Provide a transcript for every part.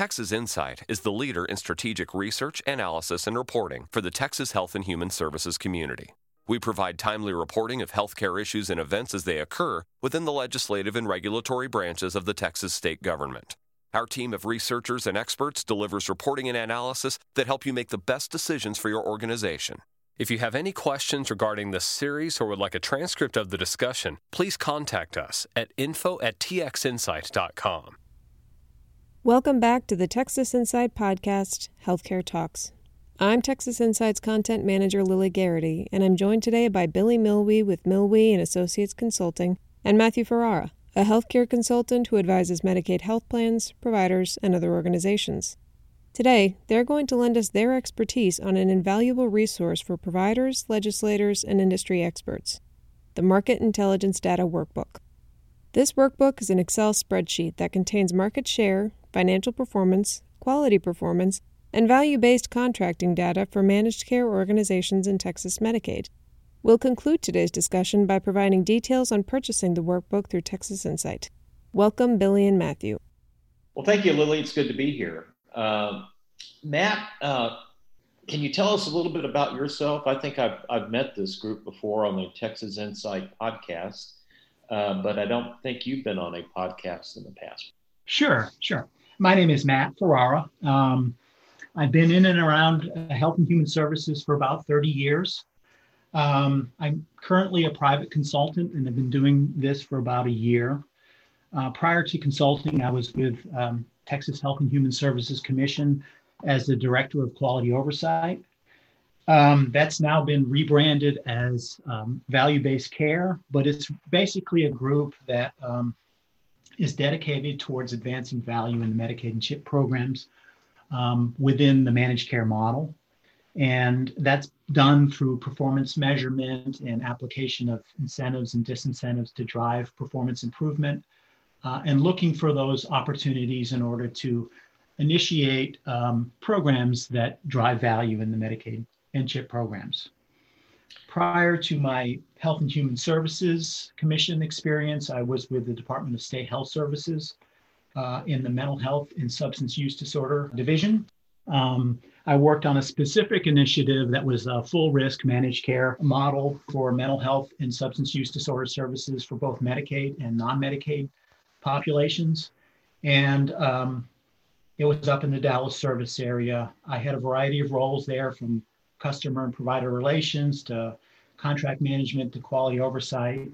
Texas Insight is the leader in strategic research, analysis, and reporting for the Texas Health and Human Services community. We provide timely reporting of healthcare issues and events as they occur within the legislative and regulatory branches of the Texas state government. Our team of researchers and experts delivers reporting and analysis that help you make the best decisions for your organization. If you have any questions regarding this series or would like a transcript of the discussion, please contact us at info at txinsight.com. Welcome back to the Texas Insight Podcast, Healthcare Talks. I'm Texas Insight's content manager Lily Garrity, and I'm joined today by Billy Millwee with Millwee and Associates Consulting and Matthew Ferrara, a healthcare consultant who advises Medicaid health plans, providers, and other organizations. Today, they're going to lend us their expertise on an invaluable resource for providers, legislators, and industry experts the Market Intelligence Data Workbook. This workbook is an Excel spreadsheet that contains market share, financial performance, quality performance, and value based contracting data for managed care organizations in Texas Medicaid. We'll conclude today's discussion by providing details on purchasing the workbook through Texas Insight. Welcome, Billy and Matthew. Well, thank you, Lily. It's good to be here. Uh, Matt, uh, can you tell us a little bit about yourself? I think I've, I've met this group before on the Texas Insight podcast, uh, but I don't think you've been on a podcast in the past. Sure, sure. My name is Matt Ferrara. Um, I've been in and around uh, health and human services for about 30 years. Um, I'm currently a private consultant and have been doing this for about a year. Uh, prior to consulting, I was with um, Texas Health and Human Services Commission as the Director of Quality Oversight. Um, that's now been rebranded as um, Value Based Care, but it's basically a group that um, is dedicated towards advancing value in the Medicaid and CHIP programs um, within the managed care model. And that's done through performance measurement and application of incentives and disincentives to drive performance improvement, uh, and looking for those opportunities in order to initiate um, programs that drive value in the Medicaid and CHIP programs. Prior to my Health and Human Services Commission experience, I was with the Department of State Health Services uh, in the Mental Health and Substance Use Disorder Division. Um, I worked on a specific initiative that was a full risk managed care model for mental health and substance use disorder services for both Medicaid and non Medicaid populations. And um, it was up in the Dallas service area. I had a variety of roles there from customer and provider relations to contract management to quality oversight,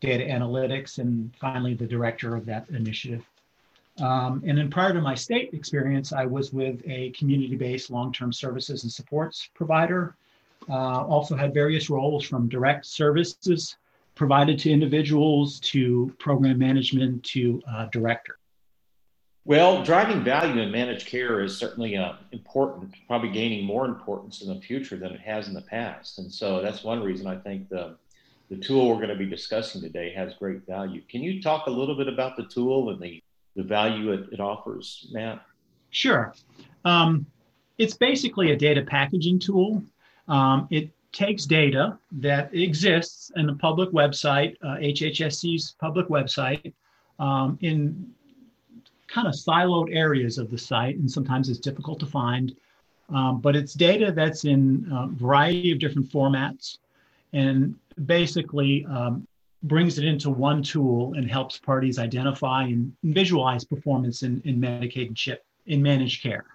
data analytics, and finally the director of that initiative. Um, and then prior to my state experience, I was with a community-based long-term services and supports provider. Uh, also had various roles from direct services provided to individuals to program management to uh, director. Well, driving value in managed care is certainly uh, important, probably gaining more importance in the future than it has in the past. And so that's one reason I think the, the tool we're going to be discussing today has great value. Can you talk a little bit about the tool and the the value it, it offers, Matt? Sure. Um, it's basically a data packaging tool. Um, it takes data that exists in the public website, uh, HHSC's public website, um, in kind of siloed areas of the site, and sometimes it's difficult to find. Um, but it's data that's in a variety of different formats, and basically um, brings it into one tool and helps parties identify and visualize performance in, in Medicaid and CHIP in managed care.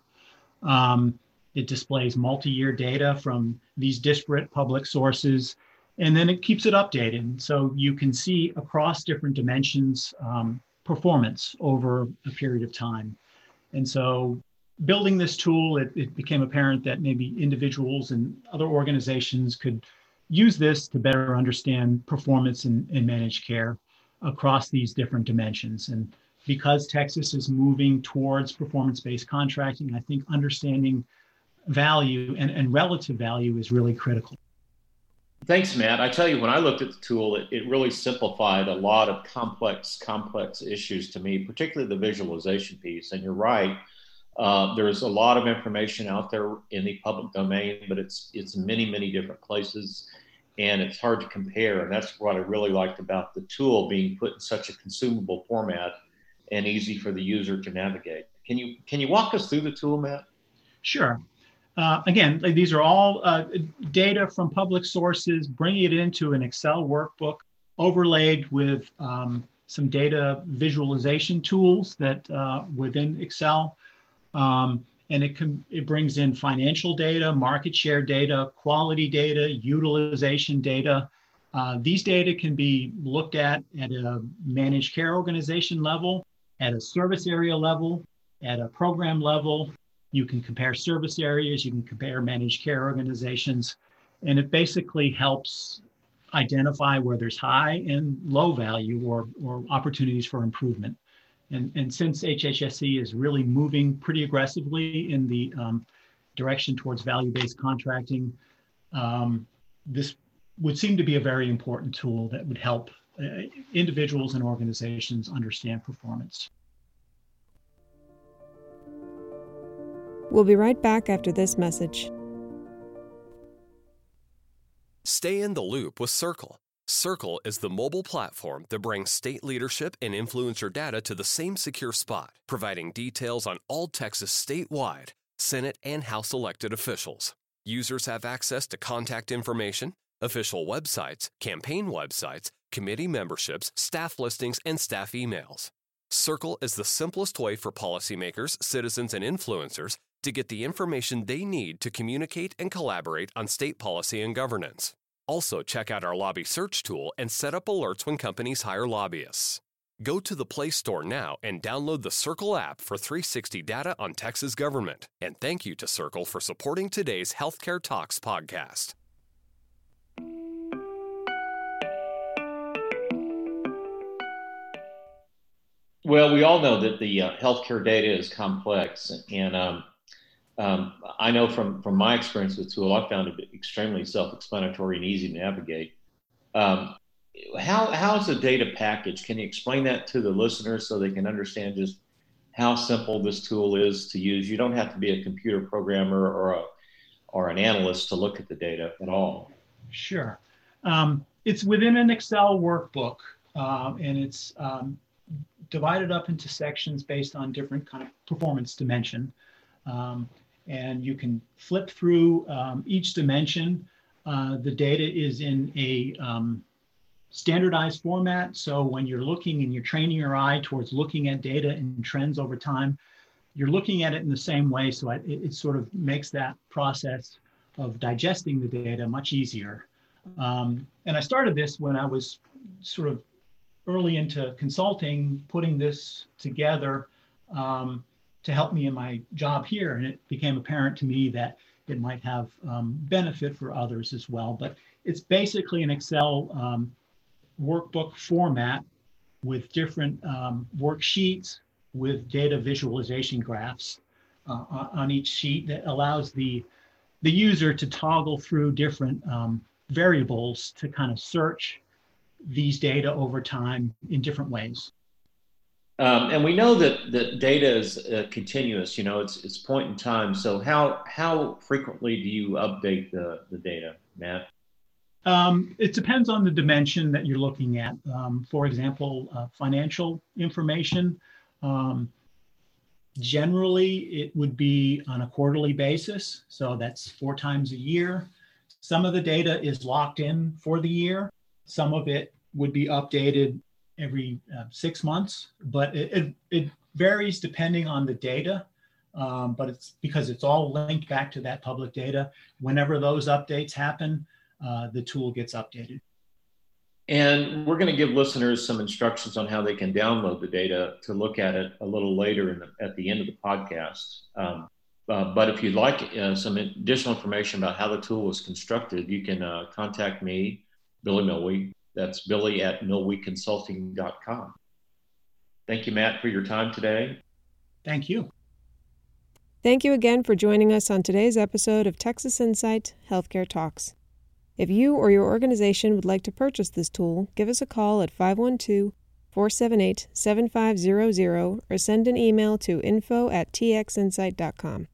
Um, it displays multi-year data from these disparate public sources, and then it keeps it updated. So you can see across different dimensions um, performance over a period of time. And so building this tool, it, it became apparent that maybe individuals and other organizations could use this to better understand performance in, in managed care across these different dimensions. And because Texas is moving towards performance based contracting, I think understanding value and, and relative value is really critical. Thanks, Matt. I tell you, when I looked at the tool, it, it really simplified a lot of complex, complex issues to me, particularly the visualization piece. And you're right, uh, there's a lot of information out there in the public domain, but it's it's many many different places, and it's hard to compare. And that's what I really liked about the tool being put in such a consumable format and easy for the user to navigate. Can you can you walk us through the tool, Matt? Sure. Uh, again, these are all uh, data from public sources, bringing it into an Excel workbook, overlaid with um, some data visualization tools that uh, within Excel. Um, and it can it brings in financial data, market share data, quality data, utilization data. Uh, these data can be looked at at a managed care organization level, at a service area level, at a program level. You can compare service areas, you can compare managed care organizations, and it basically helps identify where there's high and low value or, or opportunities for improvement. And, and since HHSC is really moving pretty aggressively in the um, direction towards value-based contracting, um, this would seem to be a very important tool that would help uh, individuals and organizations understand performance. We'll be right back after this message. Stay in the loop with Circle. Circle is the mobile platform that brings state leadership and influencer data to the same secure spot, providing details on all Texas statewide, Senate, and House elected officials. Users have access to contact information, official websites, campaign websites, committee memberships, staff listings, and staff emails. Circle is the simplest way for policymakers, citizens, and influencers to get the information they need to communicate and collaborate on state policy and governance. Also, check out our lobby search tool and set up alerts when companies hire lobbyists. Go to the Play Store now and download the Circle app for 360 data on Texas government. And thank you to Circle for supporting today's Healthcare Talks podcast. Well, we all know that the uh, healthcare data is complex, and um, um, I know from from my experience with Tool, I found it extremely self-explanatory and easy to navigate. Um, how how is the data package? Can you explain that to the listeners so they can understand just how simple this tool is to use? You don't have to be a computer programmer or a or an analyst to look at the data at all. Sure, um, it's within an Excel workbook, uh, and it's um, divided up into sections based on different kind of performance dimension. Um, and you can flip through um, each dimension. Uh, the data is in a um, standardized format. So when you're looking and you're training your eye towards looking at data and trends over time, you're looking at it in the same way. So it, it sort of makes that process of digesting the data much easier. Um, and I started this when I was sort of early into consulting, putting this together. Um, to help me in my job here. And it became apparent to me that it might have um, benefit for others as well. But it's basically an Excel um, workbook format with different um, worksheets with data visualization graphs uh, on each sheet that allows the, the user to toggle through different um, variables to kind of search these data over time in different ways. Um, and we know that that data is uh, continuous. You know, it's it's point in time. So how how frequently do you update the the data, Matt? Um, it depends on the dimension that you're looking at. Um, for example, uh, financial information. Um, generally, it would be on a quarterly basis. So that's four times a year. Some of the data is locked in for the year. Some of it would be updated every uh, six months, but it, it, it, varies depending on the data. Um, but it's because it's all linked back to that public data. Whenever those updates happen, uh, the tool gets updated. And we're going to give listeners some instructions on how they can download the data to look at it a little later the, at the end of the podcast. Um, uh, but if you'd like uh, some additional information about how the tool was constructed, you can uh, contact me, Billy Millwee, that's billy at milweeconsulting.com. Thank you, Matt, for your time today. Thank you. Thank you again for joining us on today's episode of Texas Insight Healthcare Talks. If you or your organization would like to purchase this tool, give us a call at 512 478 7500 or send an email to info at txinsight.com.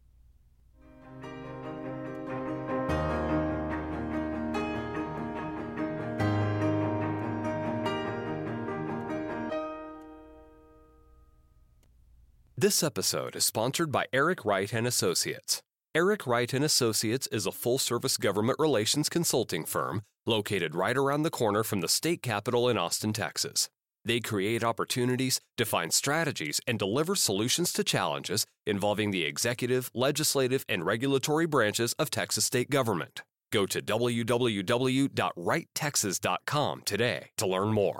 This episode is sponsored by Eric Wright and Associates. Eric Wright and Associates is a full-service government relations consulting firm located right around the corner from the state capitol in Austin, Texas. They create opportunities, define strategies, and deliver solutions to challenges involving the executive, legislative, and regulatory branches of Texas state government. Go to www.wrighttexas.com today to learn more.